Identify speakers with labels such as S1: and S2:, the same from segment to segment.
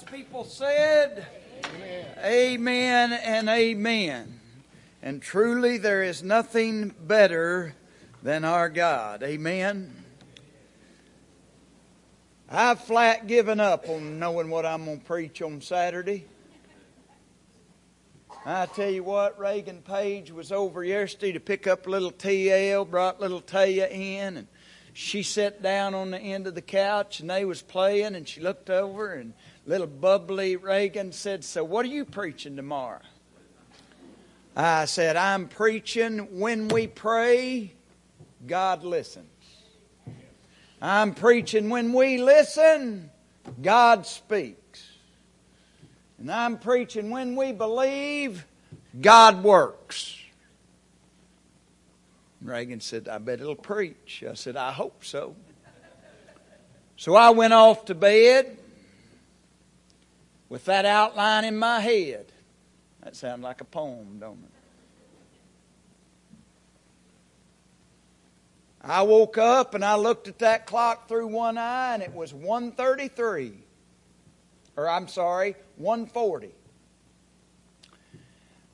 S1: God's people said, Amen. amen and amen. And truly, there is nothing better than our God. Amen. I've flat given up on knowing what I'm going to preach on Saturday. I tell you what, Reagan Page was over yesterday to pick up little TL, brought little Taya in, and she sat down on the end of the couch, and they was playing, and she looked over, and little bubbly Reagan said, "So what are you preaching tomorrow?" I said, "I'm preaching when we pray, God listens." I'm preaching when we listen, God speaks. And I'm preaching when we believe, God works. Reagan said, I bet it'll preach. I said, I hope so. So I went off to bed with that outline in my head. That sounds like a poem, don't it? I woke up and I looked at that clock through one eye and it was 133. Or I'm sorry, 140.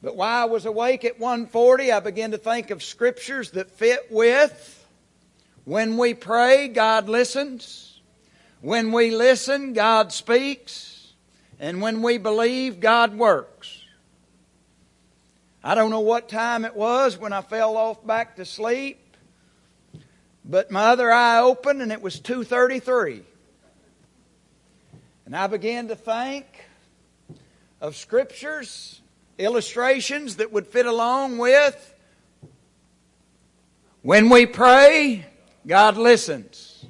S1: But while I was awake at 140, I began to think of scriptures that fit with when we pray, God listens. When we listen, God speaks. And when we believe, God works. I don't know what time it was when I fell off back to sleep. But my other eye opened and it was 233. And I began to think of scriptures, illustrations that would fit along with when we pray, God listens.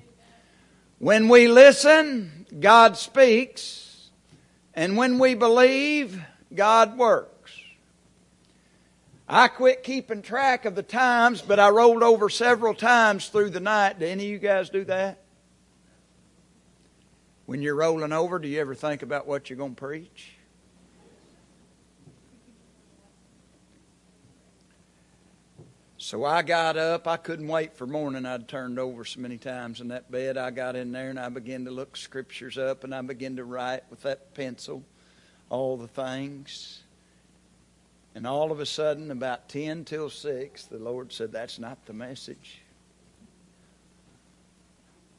S1: When we listen, God speaks. And when we believe, God works. I quit keeping track of the times, but I rolled over several times through the night. Do any of you guys do that? When you're rolling over, do you ever think about what you're going to preach? So I got up. I couldn't wait for morning. I'd turned over so many times in that bed. I got in there and I began to look scriptures up and I began to write with that pencil all the things. And all of a sudden, about 10 till 6, the Lord said, That's not the message.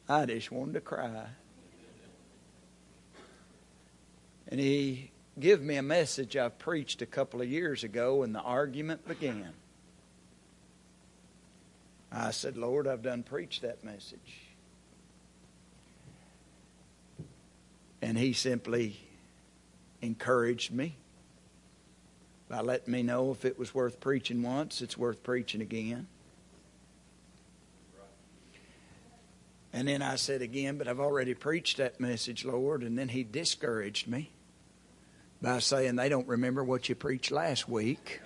S1: I just wanted to cry. And He gave me a message I preached a couple of years ago, and the argument began. I said, Lord, I've done preached that message. And He simply encouraged me by letting me know if it was worth preaching once, it's worth preaching again. And then I said again, but I've already preached that message, Lord. And then he discouraged me by saying, they don't remember what you preached last week.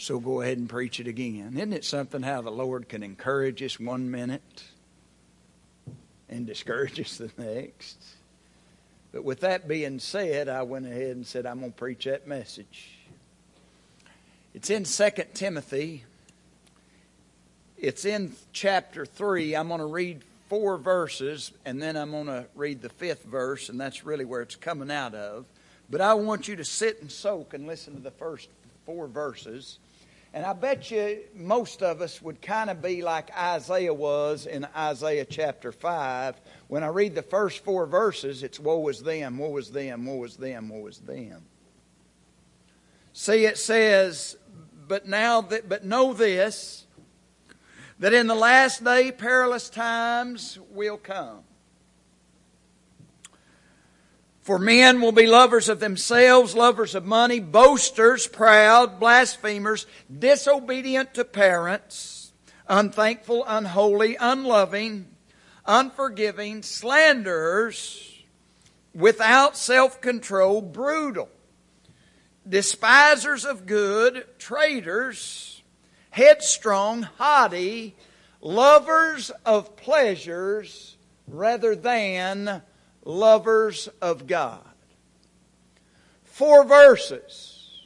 S1: So go ahead and preach it again. Isn't it something how the Lord can encourage us one minute and discourage us the next? But with that being said, I went ahead and said, I'm going to preach that message. It's in 2 Timothy. It's in chapter 3. I'm going to read four verses, and then I'm going to read the fifth verse, and that's really where it's coming out of. But I want you to sit and soak and listen to the first four verses. And I bet you most of us would kind of be like Isaiah was in Isaiah chapter 5. When I read the first four verses, it's woe is them, woe is them, woe is them, woe is them. See, it says, but now that, but know this, that in the last day perilous times will come. For men will be lovers of themselves, lovers of money, boasters, proud, blasphemers, disobedient to parents, unthankful, unholy, unloving, unforgiving, slanderers, without self control, brutal, despisers of good, traitors, headstrong, haughty, lovers of pleasures rather than lovers of God. Four verses.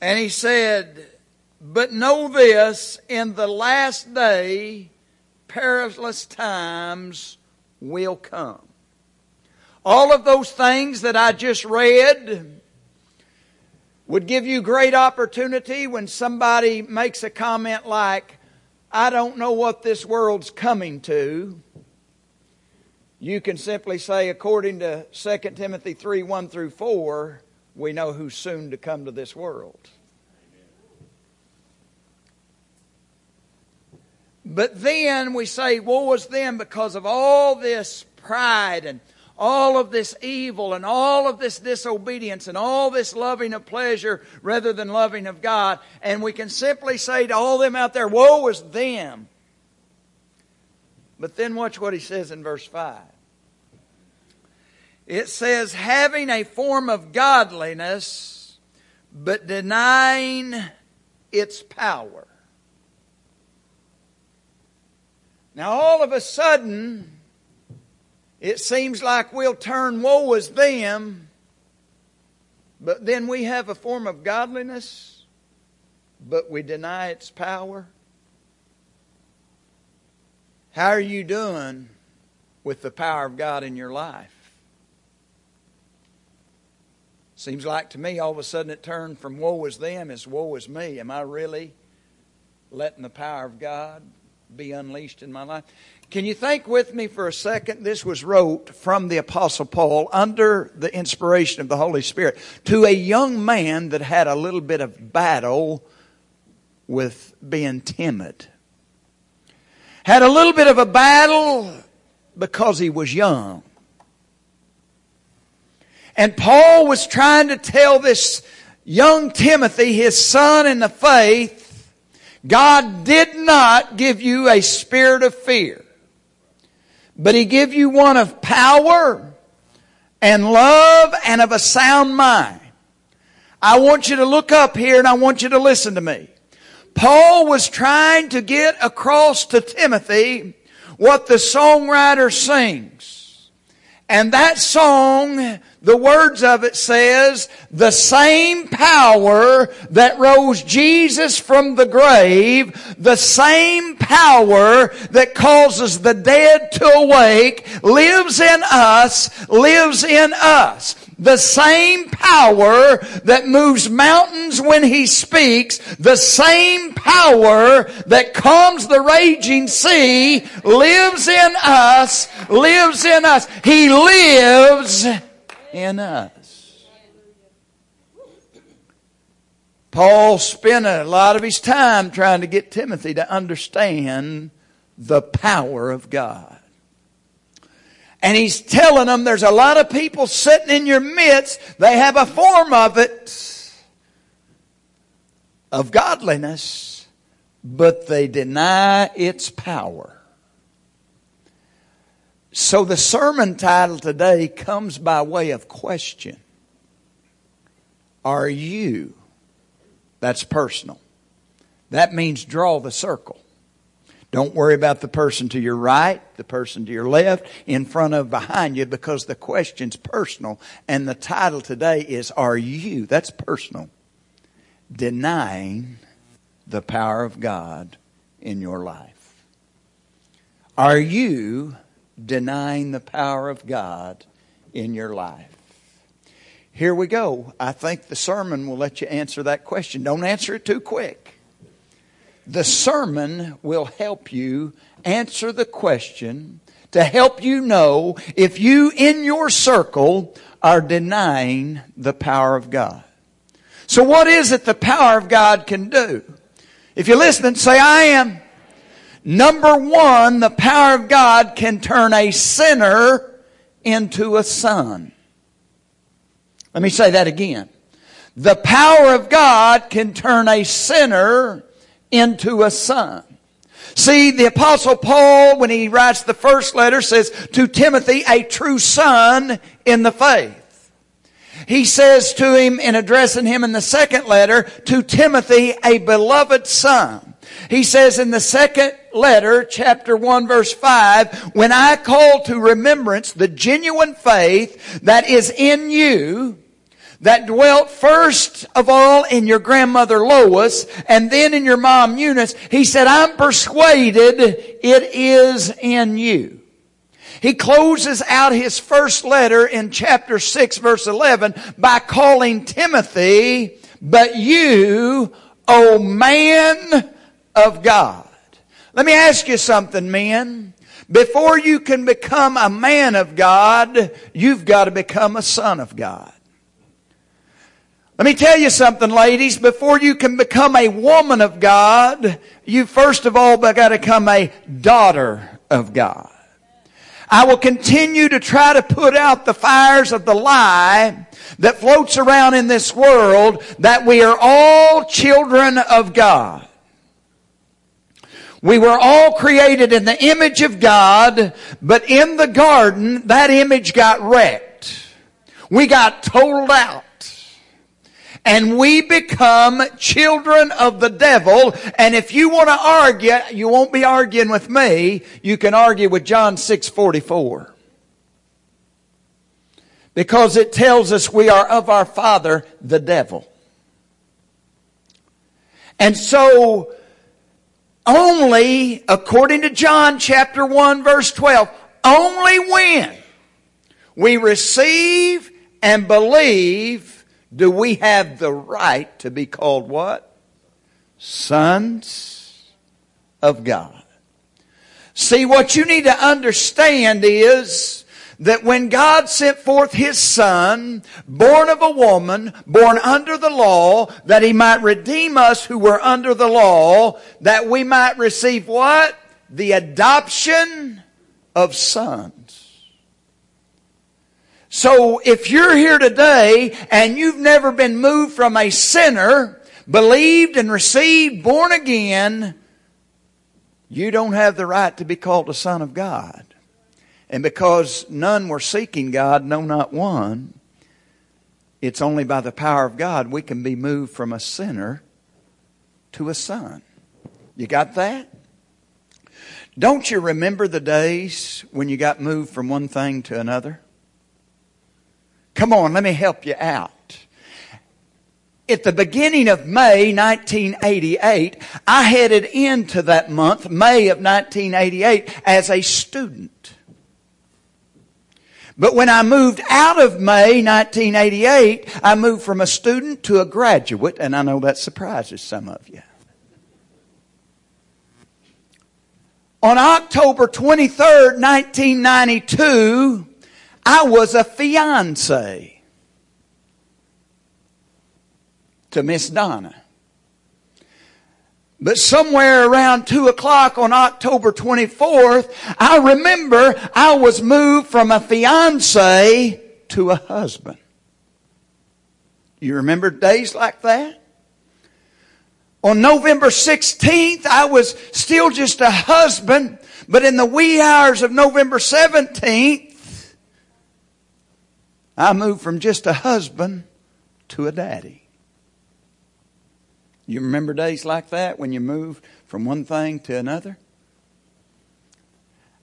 S1: And he said, But know this, in the last day, perilous times will come. All of those things that I just read would give you great opportunity when somebody makes a comment like, I don't know what this world's coming to. You can simply say, according to 2 Timothy 3 1 through 4, we know who's soon to come to this world. But then we say, woe is them because of all this pride and all of this evil and all of this disobedience and all this loving of pleasure rather than loving of God. And we can simply say to all them out there, woe is them. But then watch what he says in verse 5. It says, having a form of godliness, but denying its power. Now, all of a sudden, it seems like we'll turn woe as them, but then we have a form of godliness, but we deny its power. How are you doing with the power of God in your life? Seems like to me all of a sudden it turned from woe is them as woe is me. Am I really letting the power of God be unleashed in my life. Can you think with me for a second? This was wrote from the Apostle Paul under the inspiration of the Holy Spirit to a young man that had a little bit of battle with being timid. Had a little bit of a battle because he was young. And Paul was trying to tell this young Timothy, his son in the faith, God did not give you a spirit of fear, but He gave you one of power and love and of a sound mind. I want you to look up here and I want you to listen to me. Paul was trying to get across to Timothy what the songwriter sings. And that song the words of it says, the same power that rose Jesus from the grave, the same power that causes the dead to awake, lives in us, lives in us. The same power that moves mountains when He speaks, the same power that calms the raging sea, lives in us, lives in us. He lives in us. Paul spent a lot of his time trying to get Timothy to understand the power of God. And he's telling them there's a lot of people sitting in your midst, they have a form of it, of godliness, but they deny its power. So the sermon title today comes by way of question. Are you? That's personal. That means draw the circle. Don't worry about the person to your right, the person to your left, in front of, behind you, because the question's personal. And the title today is Are you? That's personal. Denying the power of God in your life. Are you denying the power of God in your life? Here we go. I think the sermon will let you answer that question. Don't answer it too quick. The sermon will help you answer the question to help you know if you in your circle are denying the power of God. So what is it the power of God can do? If you're listening, say I am. Number one, the power of God can turn a sinner into a son. Let me say that again. The power of God can turn a sinner into a son. See, the apostle Paul, when he writes the first letter, says to Timothy, a true son in the faith. He says to him in addressing him in the second letter, to Timothy, a beloved son. He says in the second letter, chapter 1 verse 5, when I call to remembrance the genuine faith that is in you, that dwelt first of all in your grandmother Lois and then in your mom Eunice, he said, I'm persuaded it is in you. He closes out his first letter in chapter 6 verse 11 by calling Timothy, but you, O man of God. Let me ask you something, men. Before you can become a man of God, you've got to become a son of God. Let me tell you something, ladies. Before you can become a woman of God, you first of all got to become a daughter of God. I will continue to try to put out the fires of the lie that floats around in this world that we are all children of God. We were all created in the image of God, but in the garden, that image got wrecked. We got totaled out and we become children of the devil. And if you want to argue, you won't be arguing with me. You can argue with John 6:44. Because it tells us we are of our father, the devil. And so, only, according to John chapter 1 verse 12, only when we receive and believe do we have the right to be called what? Sons of God. See, what you need to understand is that when God sent forth His Son, born of a woman, born under the law, that He might redeem us who were under the law, that we might receive what? The adoption of sons. So if you're here today and you've never been moved from a sinner, believed and received, born again, you don't have the right to be called a son of God. And because none were seeking God, no, not one, it's only by the power of God we can be moved from a sinner to a son. You got that? Don't you remember the days when you got moved from one thing to another? Come on, let me help you out. At the beginning of May 1988, I headed into that month, May of 1988, as a student. But when I moved out of May 1988, I moved from a student to a graduate, and I know that surprises some of you. On October 23rd, 1992, I was a fiance to Miss Donna. But somewhere around 2 o'clock on October 24th, I remember I was moved from a fiance to a husband. You remember days like that? On November 16th, I was still just a husband, but in the wee hours of November 17th, I moved from just a husband to a daddy. You remember days like that when you moved from one thing to another?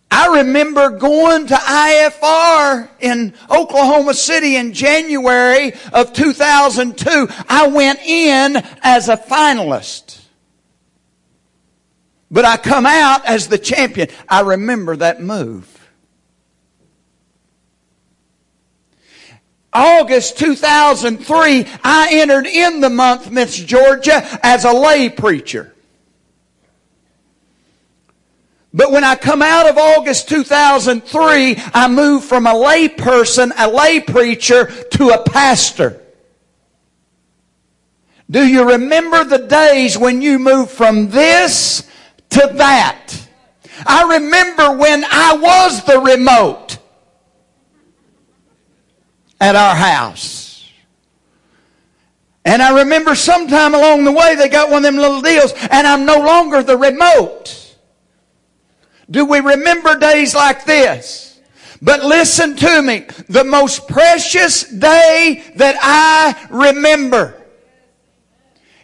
S1: I remember going to IFR in Oklahoma City in January of 2002. I went in as a finalist. But I come out as the champion. I remember that move. August 2003, I entered in the month, Miss Georgia, as a lay preacher. But when I come out of August 2003, I moved from a lay person, a lay preacher, to a pastor. Do you remember the days when you moved from this to that? I remember when I was the remote at our house. And I remember sometime along the way they got one of them little deals and I'm no longer the remote. Do we remember days like this? But listen to me. The most precious day that I remember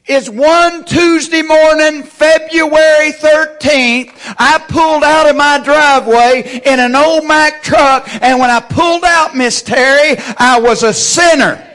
S1: is one Tuesday morning, February 13th, I pulled out of my driveway in an old Mack truck, and when I pulled out, Miss Terry, I was a sinner.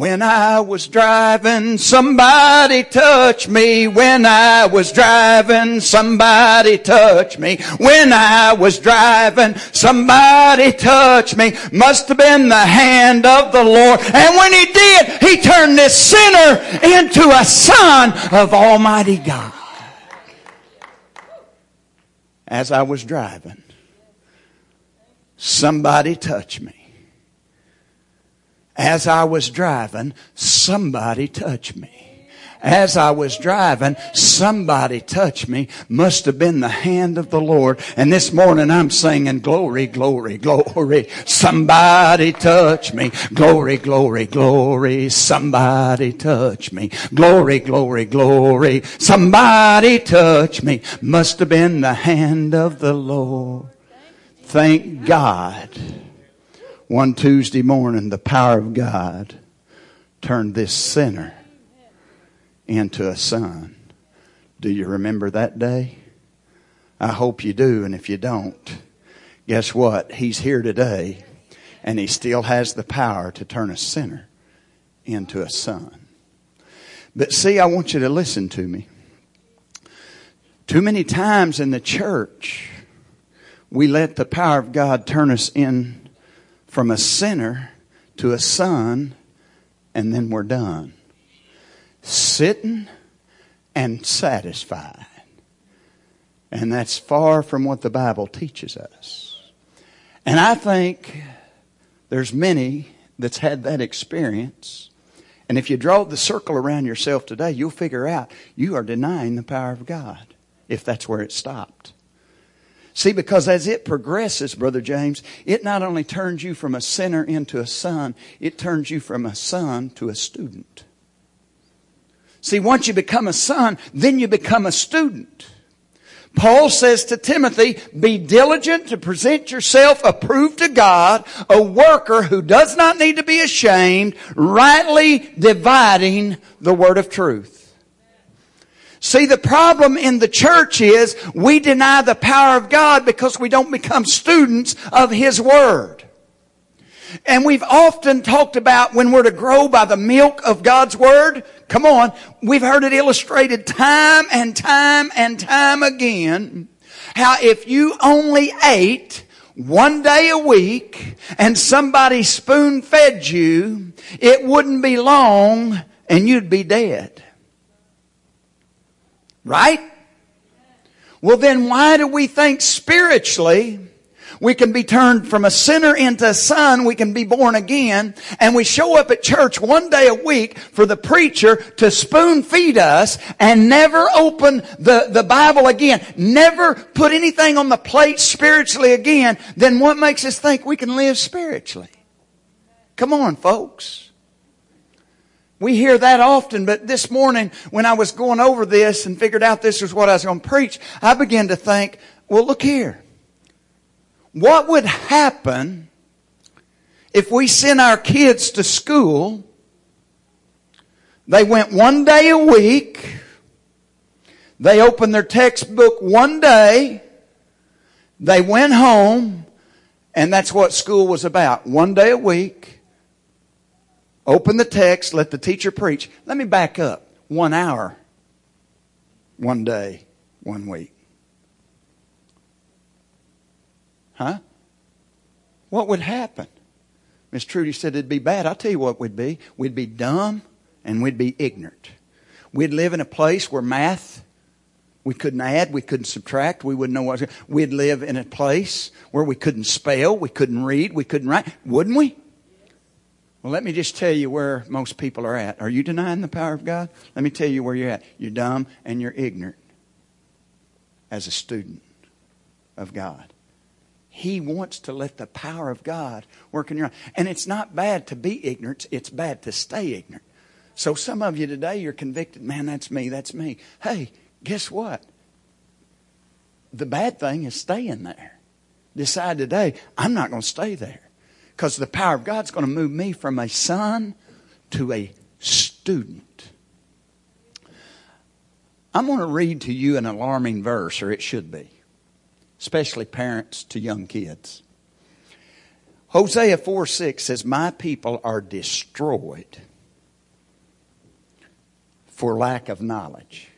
S1: When I was driving, somebody touched me. When I was driving, somebody touched me. When I was driving, somebody touched me. Must have been the hand of the Lord. And when he did, he turned this sinner into a son of Almighty God. As I was driving, somebody touched me as I was driving, somebody touched me. As I was driving, somebody touched me. Must have been the hand of the Lord. And this morning I'm singing glory, glory, glory. Somebody touch me. Glory, glory, glory. Somebody touch me. Glory, glory, glory. Somebody touch me. Must have been the hand of the Lord. Thank God one Tuesday morning, the power of God turned this sinner into a son. Do you remember that day? I hope you do, and if you don't, guess what? He's here today, and he still has the power to turn a sinner into a son. But see, I want you to listen to me. Too many times in the church, we let the power of God turn us in from a sinner to a son, and then we're done. Sitting and satisfied. And that's far from what the Bible teaches us. And I think there's many that's had that experience. And if you draw the circle around yourself today, you'll figure out you are denying the power of God if that's where it stopped. See, because as it progresses, Brother James, it not only turns you from a sinner into a son, it turns you from a son to a student. See, once you become a son, then you become a student. Paul says to Timothy, be diligent to present yourself approved to God, a worker who does not need to be ashamed, rightly dividing the word of truth. See, the problem in the church is we deny the power of God because we don't become students of His Word. And we've often talked about when we're to grow by the milk of God's Word. Come on. We've heard it illustrated time and time and time again. How if you only ate one day a week and somebody spoon fed you, it wouldn't be long and you'd be dead. Right? Well then why do we think spiritually we can be turned from a sinner into a son. We can be born again. And we show up at church one day a week for the preacher to spoon feed us and never open the, the Bible again. Never put anything on the plate spiritually again. Then what makes us think we can live spiritually? Come on, folks. We hear that often, but this morning when I was going over this and figured out this was what I was going to preach, I began to think, well, look here. What would happen if we sent our kids to school, they went one day a week, they opened their textbook one day, they went home, and that's what school was about. One day a week, Open the text, let the teacher preach. Let me back up. One hour, one day, one week. Huh? What would happen? Miss Trudy said it'd be bad. I'll tell you what we'd be. We'd be dumb and we'd be ignorant. We'd live in a place where math, we couldn't add, we couldn't subtract, we wouldn't know what. We'd live in a place where we couldn't spell, we couldn't read, we couldn't write, wouldn't we? Well, let me just tell you where most people are at. Are you denying the power of God? Let me tell you where you're at. You're dumb and you're ignorant as a student of God. He wants to let the power of God work in your life. And it's not bad to be ignorant, it's bad to stay ignorant. So some of you today, you're convicted, man, that's me, that's me. Hey, guess what? The bad thing is staying there. Decide today, I'm not going to stay there. Because the power of God's going to move me from a son to a student. I'm going to read to you an alarming verse, or it should be, especially parents to young kids. Hosea 4 6 says, My people are destroyed for lack of knowledge.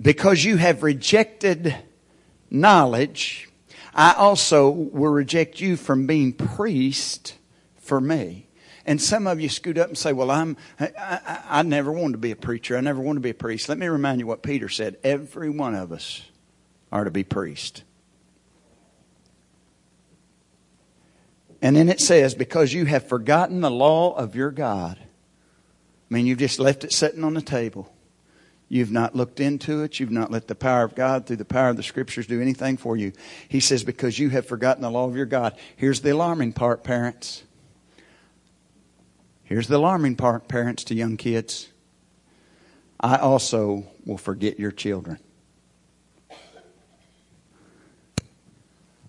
S1: Because you have rejected knowledge, I also will reject you from being priest for me. And some of you scoot up and say, Well, I'm, I, I, I never wanted to be a preacher. I never wanted to be a priest. Let me remind you what Peter said. Every one of us are to be priest. And then it says, Because you have forgotten the law of your God. I mean, you've just left it sitting on the table. You've not looked into it. You've not let the power of God, through the power of the scriptures, do anything for you. He says, Because you have forgotten the law of your God. Here's the alarming part, parents. Here's the alarming part, parents to young kids. I also will forget your children.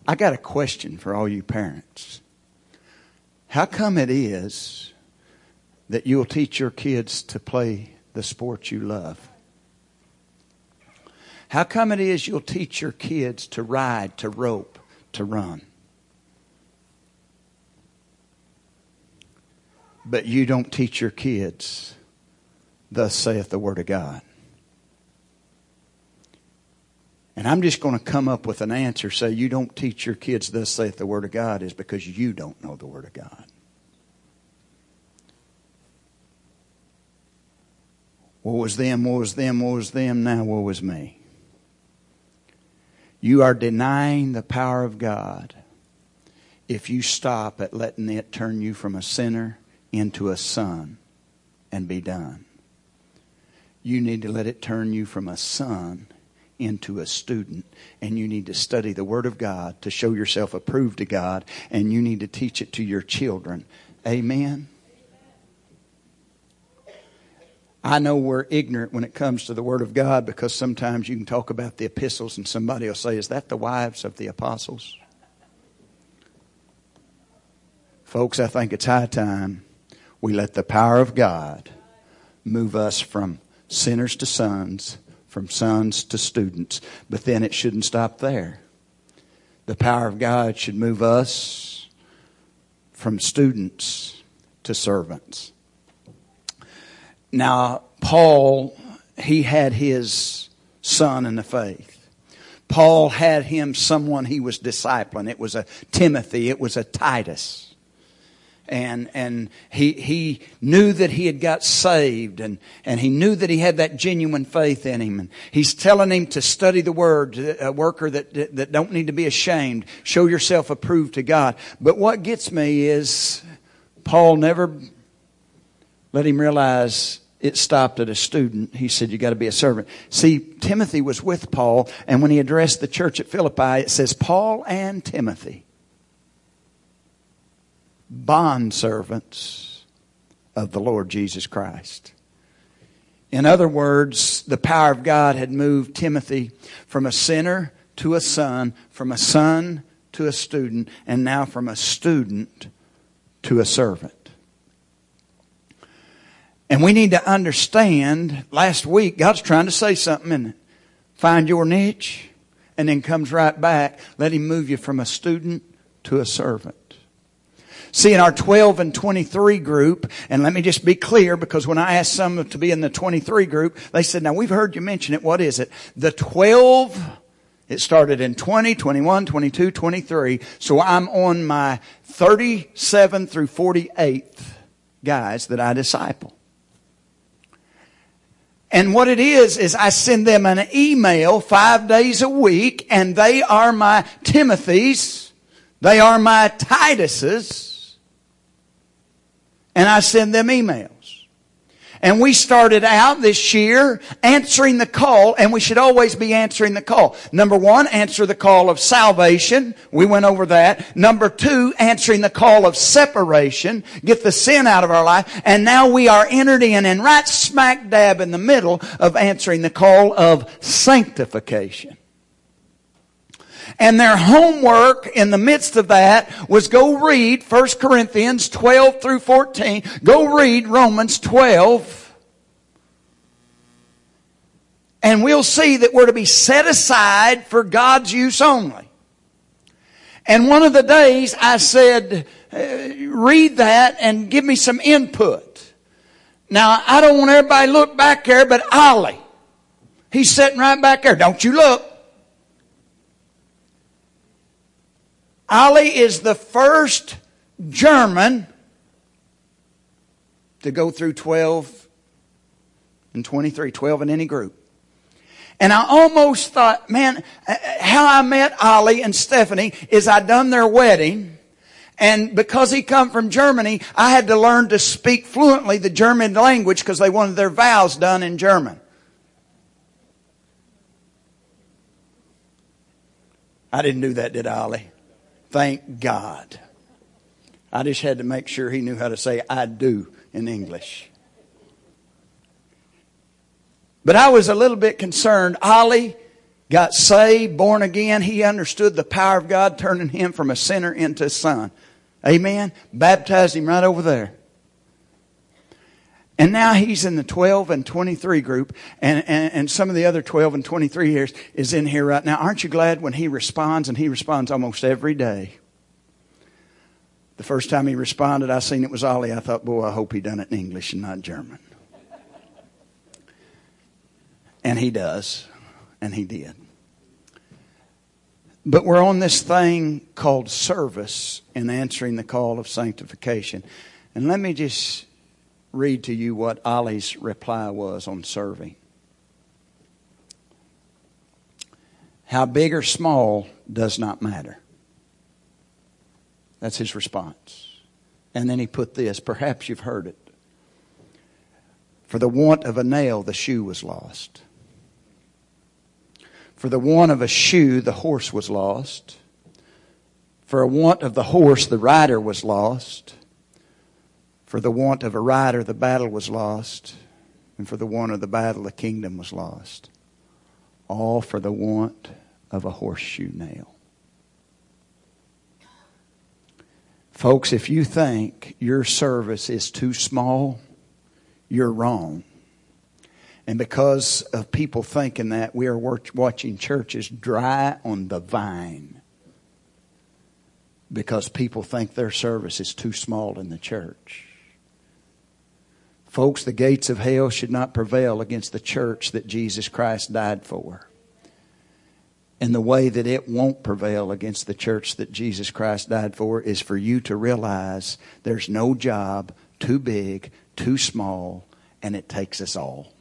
S1: I got a question for all you parents. How come it is that you'll teach your kids to play the sport you love? How come it is you'll teach your kids to ride, to rope, to run? But you don't teach your kids, thus saith the Word of God. And I'm just going to come up with an answer say you don't teach your kids, thus saith the Word of God, is because you don't know the Word of God. What was them, what was them, what was them, now what was me. You are denying the power of God if you stop at letting it turn you from a sinner into a son and be done. You need to let it turn you from a son into a student and you need to study the Word of God to show yourself approved to God and you need to teach it to your children. Amen. I know we're ignorant when it comes to the Word of God because sometimes you can talk about the epistles and somebody will say, Is that the wives of the apostles? Folks, I think it's high time we let the power of God move us from sinners to sons, from sons to students. But then it shouldn't stop there. The power of God should move us from students to servants. Now, Paul, he had his son in the faith. Paul had him someone he was discipling. It was a Timothy, it was a Titus. And and he he knew that he had got saved and and he knew that he had that genuine faith in him. And he's telling him to study the word a worker that that don't need to be ashamed. Show yourself approved to God. But what gets me is Paul never let him realize it stopped at a student. He said, You got to be a servant. See, Timothy was with Paul, and when he addressed the church at Philippi, it says, Paul and Timothy, bond servants of the Lord Jesus Christ. In other words, the power of God had moved Timothy from a sinner to a son, from a son to a student, and now from a student to a servant. And we need to understand, last week, God's trying to say something, in it? Find your niche, and then comes right back. Let Him move you from a student to a servant. See, in our 12 and 23 group, and let me just be clear because when I asked some to be in the 23 group, they said, now we've heard you mention it. What is it? The 12, it started in 20, 21, 22, 23. So I'm on my 37 through 48th guys that I disciple. And what it is, is I send them an email five days a week, and they are my Timothys, they are my Titus's, and I send them emails. And we started out this year answering the call, and we should always be answering the call. Number one, answer the call of salvation. We went over that. Number two, answering the call of separation. Get the sin out of our life. And now we are entered in and right smack dab in the middle of answering the call of sanctification. And their homework in the midst of that was go read 1 Corinthians 12 through 14. Go read Romans 12. And we'll see that we're to be set aside for God's use only. And one of the days I said, uh, read that and give me some input. Now, I don't want everybody to look back there, but Ollie, he's sitting right back there. Don't you look. Ollie is the first German to go through 12 and 23, 12 in any group. And I almost thought, man, how I met Ollie and Stephanie is I done their wedding. And because he come from Germany, I had to learn to speak fluently the German language because they wanted their vows done in German. I didn't do that, did I, Ollie? Thank God. I just had to make sure he knew how to say I do in English. But I was a little bit concerned. Ollie got saved, born again. He understood the power of God turning him from a sinner into a son. Amen. Baptized him right over there. And now he's in the 12 and 23 group, and, and, and, some of the other 12 and 23 years is in here right now. Aren't you glad when he responds, and he responds almost every day? The first time he responded, I seen it was Ollie. I thought, boy, I hope he done it in English and not German. And he does, and he did. But we're on this thing called service in answering the call of sanctification. And let me just read to you what Ollie's reply was on serving. How big or small does not matter. That's his response. And then he put this, perhaps you've heard it. For the want of a nail, the shoe was lost. For the want of a shoe, the horse was lost. For a want of the horse, the rider was lost. For the want of a rider, the battle was lost. And for the want of the battle, the kingdom was lost. All for the want of a horseshoe nail. Folks, if you think your service is too small, you're wrong. And because of people thinking that, we are watching churches dry on the vine because people think their service is too small in the church. Folks, the gates of hell should not prevail against the church that Jesus Christ died for. And the way that it won't prevail against the church that Jesus Christ died for is for you to realize there's no job too big, too small, and it takes us all.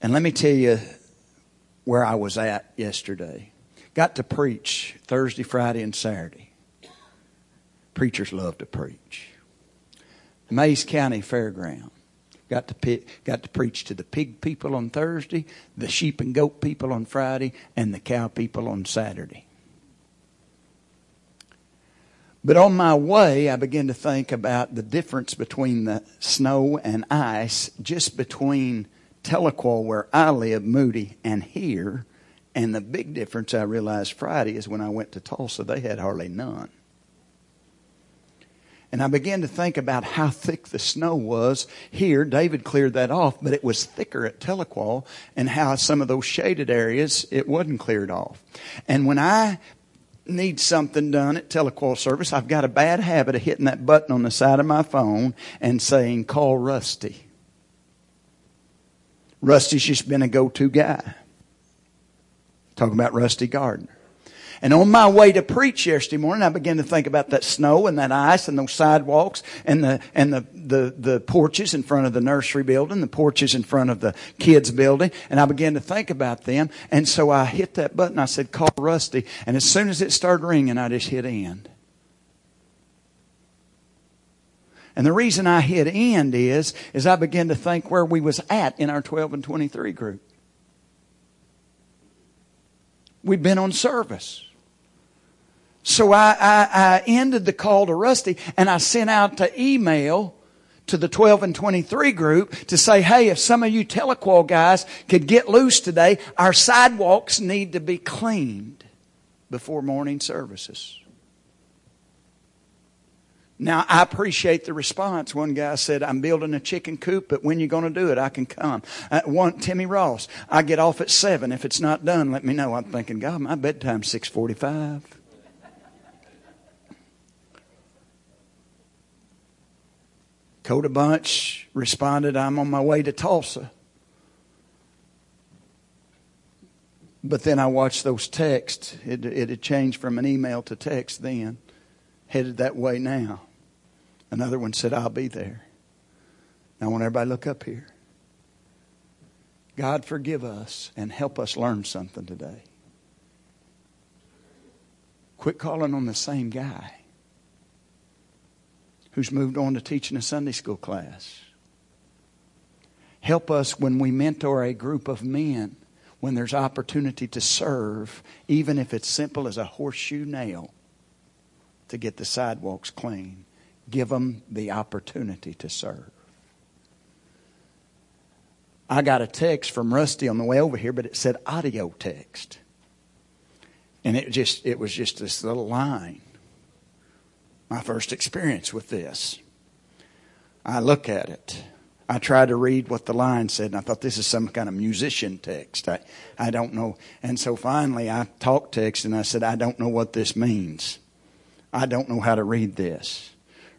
S1: And let me tell you where I was at yesterday. Got to preach Thursday, Friday, and Saturday. Preachers love to preach. Mayes County Fairground. Got to, pick, got to preach to the pig people on Thursday, the sheep and goat people on Friday, and the cow people on Saturday. But on my way, I began to think about the difference between the snow and ice, just between Tahlequah, where I live, Moody, and here. And the big difference I realized Friday is when I went to Tulsa, they had hardly none. And I began to think about how thick the snow was here. David cleared that off, but it was thicker at Tahlequah, and how some of those shaded areas it wasn't cleared off. And when I need something done at Tahlequah service, I've got a bad habit of hitting that button on the side of my phone and saying, "Call Rusty." Rusty's just been a go-to guy. Talking about Rusty Gardner. And on my way to preach yesterday morning, I began to think about that snow and that ice and those sidewalks and the, and the, the, the porches in front of the nursery building, the porches in front of the kids building. And I began to think about them. And so I hit that button. I said, call Rusty. And as soon as it started ringing, I just hit end. And the reason I hit end is, is I began to think where we was at in our 12 and 23 group. We'd been on service. So I, I, I ended the call to Rusty and I sent out to email to the 12 and 23 group to say, hey, if some of you Tahlequah guys could get loose today, our sidewalks need to be cleaned before morning services. Now, I appreciate the response. One guy said, I'm building a chicken coop, but when you going to do it, I can come. Uh, one, Timmy Ross, I get off at 7. If it's not done, let me know. I'm thinking, God, my bedtime's 645. Coda Bunch responded, I'm on my way to Tulsa. But then I watched those texts. It, it had changed from an email to text then, headed that way now. Another one said, I'll be there. Now, I want everybody to look up here. God, forgive us and help us learn something today. Quit calling on the same guy who's moved on to teaching a Sunday school class. Help us when we mentor a group of men, when there's opportunity to serve, even if it's simple as a horseshoe nail to get the sidewalks clean. Give them the opportunity to serve. I got a text from Rusty on the way over here, but it said audio text. And it just it was just this little line my first experience with this. I look at it. I try to read what the line said, and I thought this is some kind of musician text. I, I don't know. And so finally, I talked text, and I said, I don't know what this means. I don't know how to read this.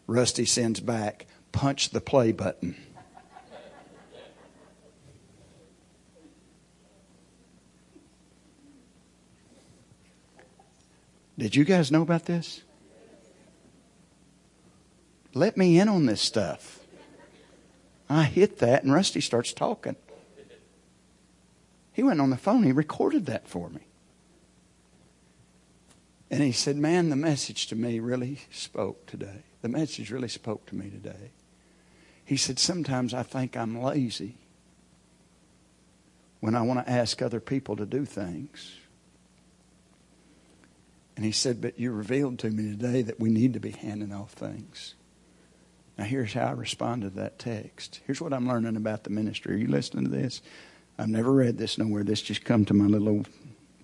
S1: Rusty sends back, punch the play button. Did you guys know about this? Let me in on this stuff. I hit that, and Rusty starts talking. He went on the phone, he recorded that for me. And he said, Man, the message to me really spoke today. The message really spoke to me today. He said, Sometimes I think I'm lazy when I want to ask other people to do things. And he said, But you revealed to me today that we need to be handing off things. Now, here's how I responded to that text. Here's what I'm learning about the ministry. Are you listening to this? I've never read this nowhere. This just come to my little old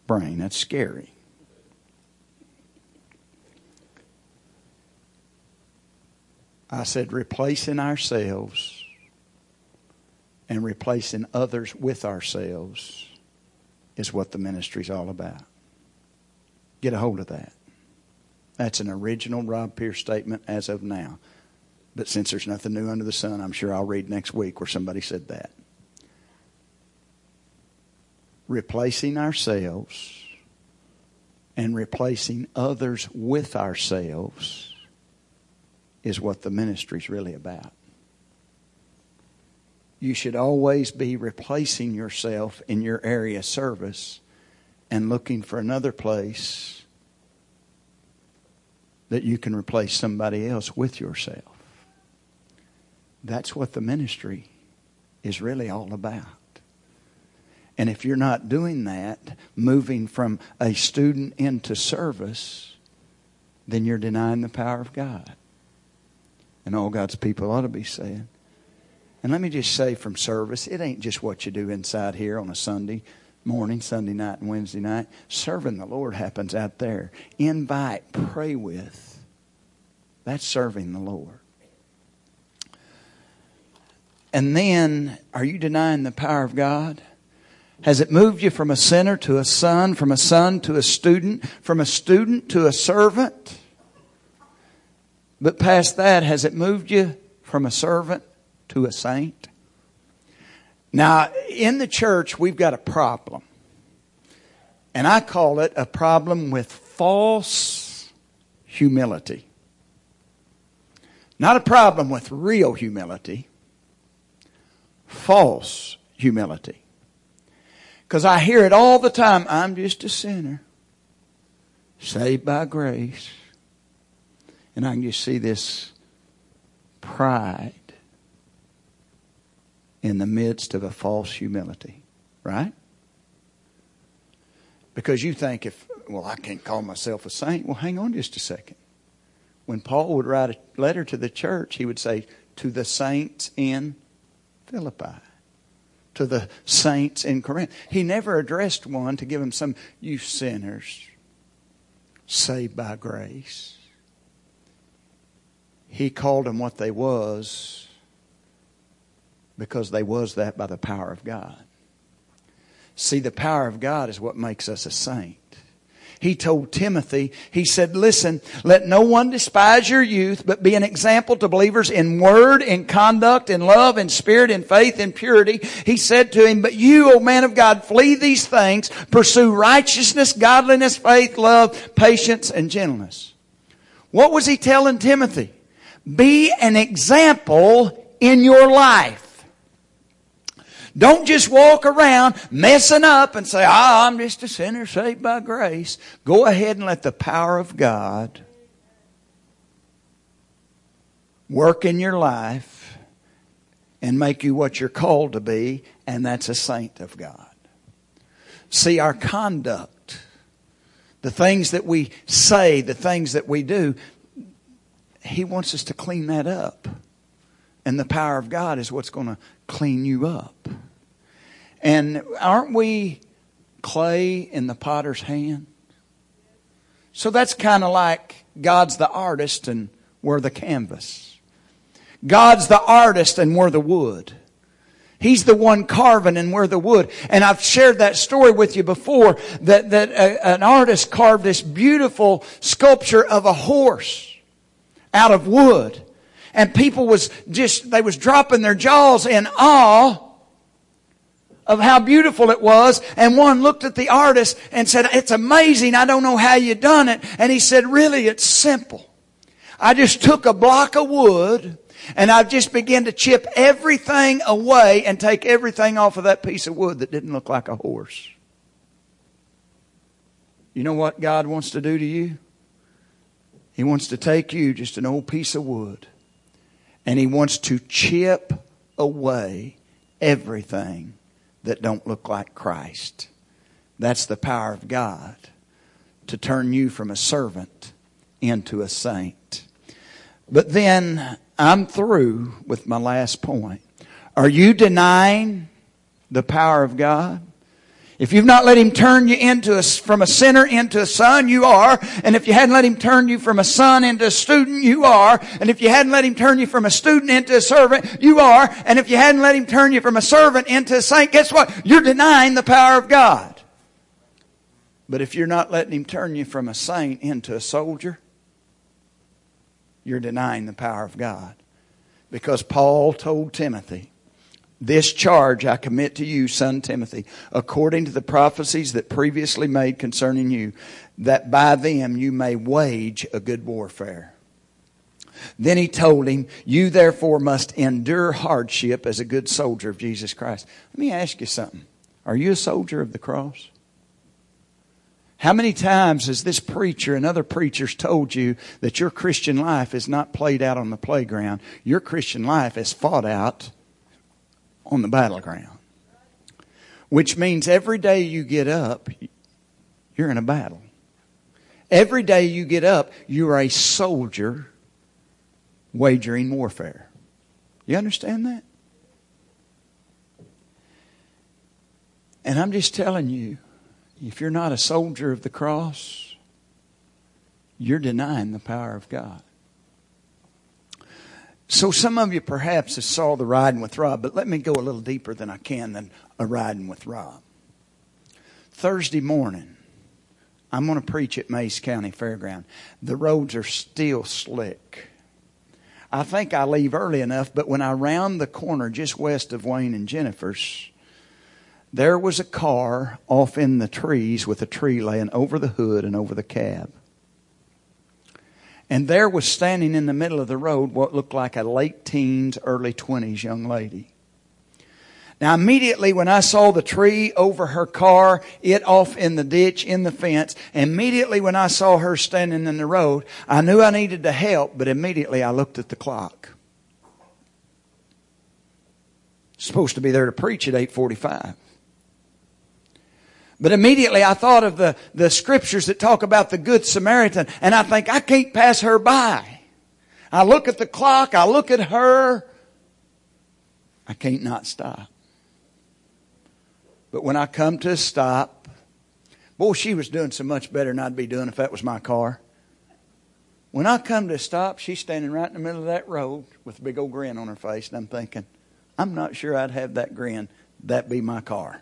S1: brain. That's scary. I said, replacing ourselves and replacing others with ourselves is what the ministry's all about. Get a hold of that. That's an original Rob Pierce statement as of now. But since there's nothing new under the sun, I'm sure I'll read next week where somebody said that. Replacing ourselves and replacing others with ourselves is what the ministry is really about. You should always be replacing yourself in your area of service and looking for another place that you can replace somebody else with yourself. That's what the ministry is really all about. And if you're not doing that, moving from a student into service, then you're denying the power of God. And all God's people ought to be saying. And let me just say from service, it ain't just what you do inside here on a Sunday morning, Sunday night, and Wednesday night. Serving the Lord happens out there. Invite, pray with. That's serving the Lord. And then, are you denying the power of God? Has it moved you from a sinner to a son, from a son to a student, from a student to a servant? But past that, has it moved you from a servant to a saint? Now, in the church, we've got a problem. And I call it a problem with false humility. Not a problem with real humility, false humility. Because I hear it all the time I'm just a sinner, saved by grace. And I can just see this pride in the midst of a false humility, right? Because you think if, well, I can't call myself a saint. Well, hang on just a second. When Paul would write a letter to the church, he would say, to the saints in Philippi, to the saints in Corinth. He never addressed one to give them some, you sinners, saved by grace. He called them what they was because they was that by the power of God. See, the power of God is what makes us a saint. He told Timothy, he said, listen, let no one despise your youth, but be an example to believers in word, in conduct, in love, in spirit, in faith, in purity. He said to him, but you, O man of God, flee these things, pursue righteousness, godliness, faith, love, patience, and gentleness. What was he telling Timothy? Be an example in your life. Don't just walk around messing up and say, ah, I'm just a sinner saved by grace. Go ahead and let the power of God work in your life and make you what you're called to be, and that's a saint of God. See, our conduct, the things that we say, the things that we do, He wants us to clean that up. And the power of God is what's going to clean you up. And aren't we clay in the potter's hand? So that's kind of like God's the artist and we're the canvas. God's the artist and we're the wood. He's the one carving and we're the wood. And I've shared that story with you before that, that a, an artist carved this beautiful sculpture of a horse out of wood. And people was just, they was dropping their jaws in awe of how beautiful it was. And one looked at the artist and said, it's amazing. I don't know how you done it. And he said, really, it's simple. I just took a block of wood and I just began to chip everything away and take everything off of that piece of wood that didn't look like a horse. You know what God wants to do to you? He wants to take you, just an old piece of wood, and He wants to chip away everything that don't look like Christ. That's the power of God to turn you from a servant into a saint. But then I'm through with my last point. Are you denying the power of God? If you've not let him turn you into a, from a sinner into a son, you are. And if you hadn't let him turn you from a son into a student, you are. And if you hadn't let him turn you from a student into a servant, you are. And if you hadn't let him turn you from a servant into a saint, guess what? You're denying the power of God. But if you're not letting him turn you from a saint into a soldier, you're denying the power of God. Because Paul told Timothy, this charge I commit to you, son Timothy, according to the prophecies that previously made concerning you, that by them you may wage a good warfare. Then he told him, You therefore must endure hardship as a good soldier of Jesus Christ. Let me ask you something. Are you a soldier of the cross? How many times has this preacher and other preachers told you that your Christian life is not played out on the playground? Your Christian life is fought out on the battleground. Which means every day you get up, you're in a battle. Every day you get up, you're a soldier wagering warfare. You understand that? And I'm just telling you, if you're not a soldier of the cross, you're denying the power of God. So some of you perhaps have saw the riding with Rob, but let me go a little deeper than I can than a riding with Rob. Thursday morning, I'm going to preach at Mayes County Fairground. The roads are still slick. I think I leave early enough, but when I round the corner just west of Wayne and Jennifer's, there was a car off in the trees with a tree laying over the hood and over the cab. And there was standing in the middle of the road what looked like a late teens, early 20s young lady. Now, immediately when I saw the tree over her car, it off in the ditch, in the fence, immediately when I saw her standing in the road, I knew I needed to help, but immediately I looked at the clock. Supposed to be there to preach at 845. But immediately I thought of the, the scriptures that talk about the Good Samaritan, and I think, I can't pass her by. I look at the clock, I look at her, I can't not stop. But when I come to a stop, boy, she was doing so much better than I'd be doing if that was my car. When I come to a stop, she's standing right in the middle of that road with a big old grin on her face, and I'm thinking, I'm not sure I'd have that grin. That be my car.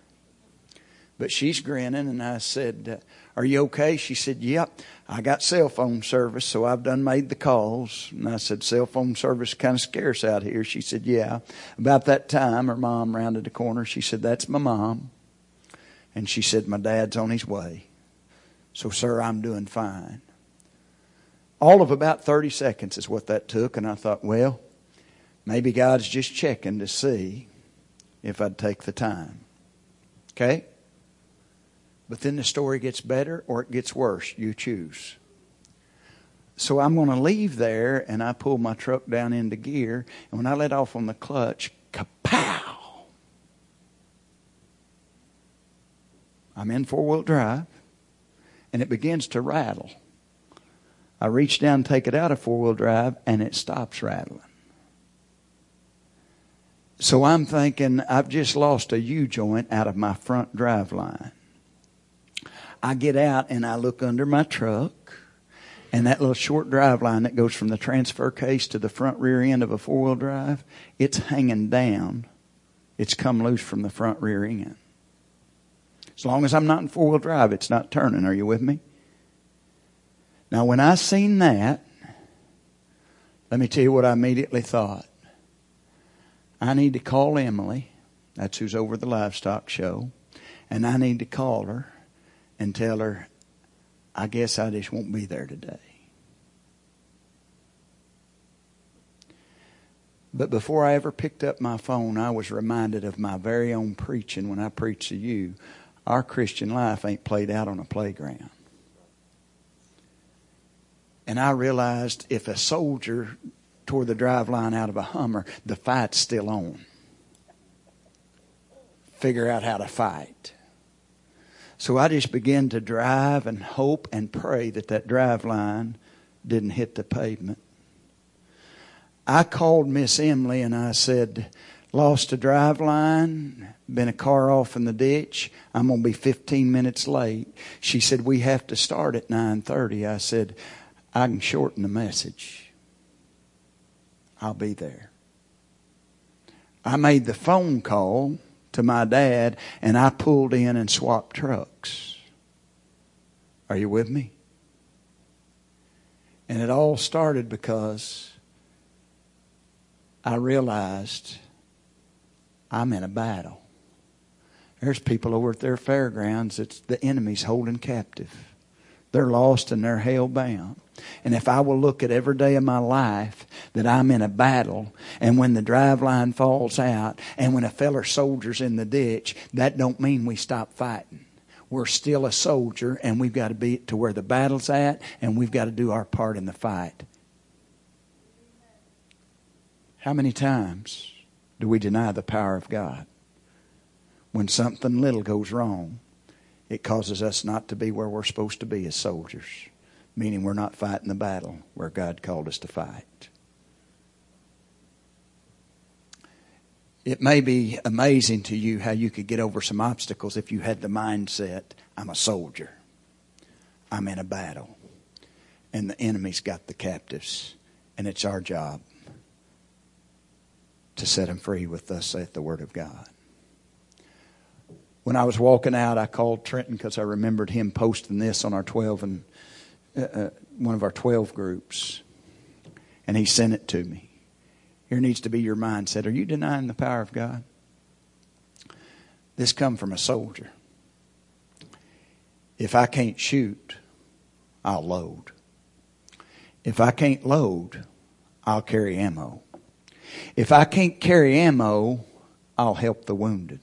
S1: But she's grinning, and I said, uh, Are you okay? She said, Yep. I got cell phone service, so I've done made the calls. And I said, Cell phone service kind of scarce out here. She said, Yeah. About that time, her mom rounded the corner. She said, That's my mom. And she said, My dad's on his way. So, sir, I'm doing fine. All of about 30 seconds is what that took. And I thought, well, maybe God's just checking to see if I'd take the time. Okay? But then the story gets better or it gets worse. You choose. So I'm going to leave there and I pull my truck down into gear. And when I let off on the clutch, kapow! I'm in four wheel drive and it begins to rattle. I reach down, take it out of four wheel drive, and it stops rattling. So I'm thinking, I've just lost a U joint out of my front drive line. I get out and I look under my truck, and that little short drive line that goes from the transfer case to the front rear end of a four wheel drive, it's hanging down. It's come loose from the front rear end. As long as I'm not in four wheel drive, it's not turning. Are you with me? Now, when I seen that, let me tell you what I immediately thought. I need to call Emily. That's who's over the livestock show. And I need to call her and tell her, I guess I just won't be there today. But before I ever picked up my phone, I was reminded of my very own preaching when I preach to you. Our Christian life ain't played out on a playground. And I realized if a soldier tore the drive line out of a Hummer, the fight's still on. Figure out how to fight. So I just began to drive and hope and pray that that drive line didn't hit the pavement. I called Miss Emily and I said, lost a drive line, been a car off in the ditch. I'm going to be 15 minutes late. She said, we have to start at 9.30. I said, I can shorten the message. I'll be there. I made the phone call to my dad and I pulled in and swapped trucks. Are you with me? And it all started because I realized I'm in a battle. There's people over at their fairgrounds that the enemy's holding captive. They're lost and they're hell bound. And if I will look at every day of my life that I'm in a battle, and when the drive line falls out, and when a feller soldier's in the ditch, that don't mean we stop fighting. We're still a soldier, and we've got to be to where the battle's at, and we've got to do our part in the fight. How many times do we deny the power of God? When something little goes wrong, it causes us not to be where we're supposed to be as soldiers meaning we're not fighting the battle where God called us to fight. It may be amazing to you how you could get over some obstacles if you had the mindset I'm a soldier, I'm in a battle, and the enemy's got the captives, and it's our job to set them free with thus saith the Word of God. When I was walking out, I called Trenton because I remembered him posting this on our 12 and uh, uh, one of our 12 groups, and he sent it to me. Here needs to be your mindset. Are you denying the power of God? This come from a soldier. If I can't shoot, I'll load. If I can't load, I'll carry ammo. If I can't carry ammo, I'll help the wounded.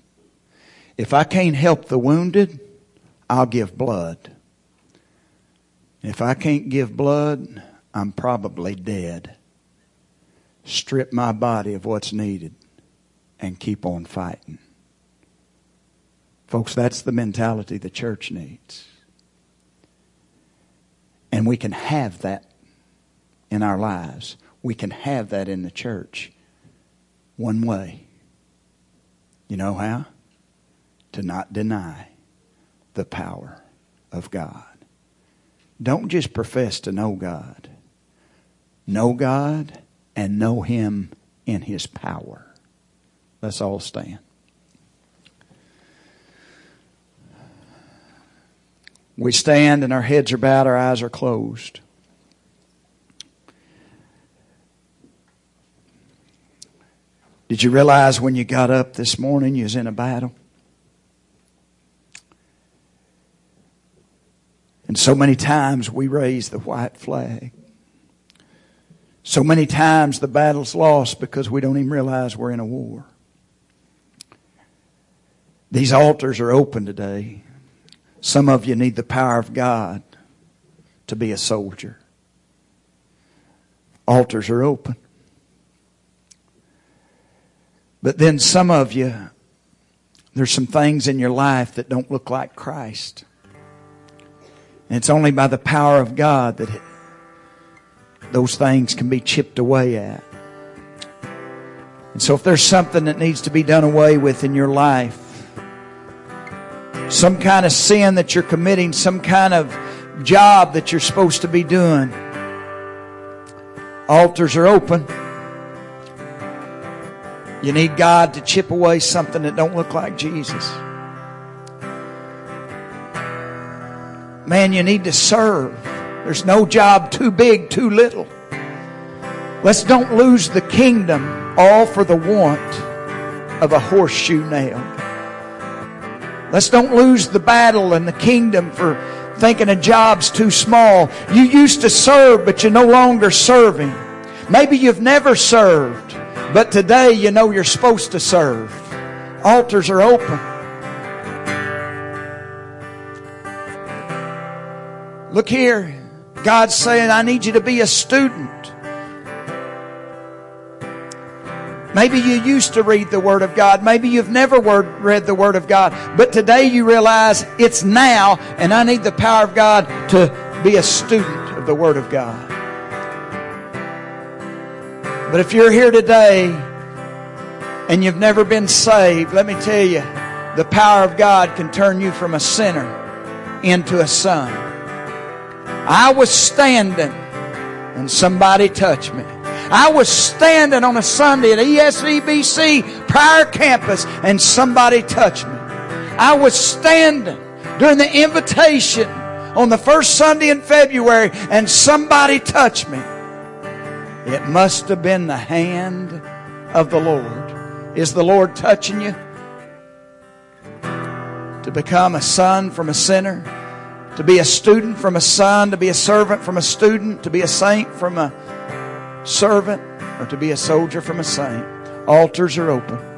S1: If I can't help the wounded, I'll give blood. If I can't give blood, I'm probably dead. Strip my body of what's needed and keep on fighting. Folks, that's the mentality the church needs. And we can have that in our lives. We can have that in the church one way. You know how? To not deny the power of God. Don't just profess to know God. Know God and know Him in His power. Let's all stand. We stand and our heads are bowed, our eyes are closed. Did you realize when you got up this morning you was in a battle? And so many times we raise the white flag. So many times the battle's lost because we don't even realize we're in a war. These altars are open today. Some of you need the power of God to be a soldier. Altars are open. But then some of you, there's some things in your life that don't look like Christ. And it's only by the power of God that those things can be chipped away at. And so if there's something that needs to be done away with in your life, some kind of sin that you're committing, some kind of job that you're supposed to be doing, altars are open. You need God to chip away something that don't look like Jesus. Man, you need to serve. There's no job too big, too little. Let's don't lose the kingdom all for the want of a horseshoe nail. Let's don't lose the battle and the kingdom for thinking a job's too small. You used to serve, but you're no longer serving. Maybe you've never served. But today you know you're supposed to serve. Altars are open. Look here. God's saying, I need you to be a student. Maybe you used to read the Word of God. Maybe you've never read the Word of God. But today you realize it's now, and I need the power of God to be a student of the Word of God. But if you're here today and you've never been saved, let me tell you, the power of God can turn you from a sinner into a son. I was standing and somebody touched me. I was standing on a Sunday at ESVBC Pryor campus and somebody touched me. I was standing during the invitation on the first Sunday in February and somebody touched me. It must have been the hand of the Lord. Is the Lord touching you? To become a son from a sinner? To be a student from a son? To be a servant from a student? To be a saint from a servant? Or to be a soldier from a saint? Altars are open.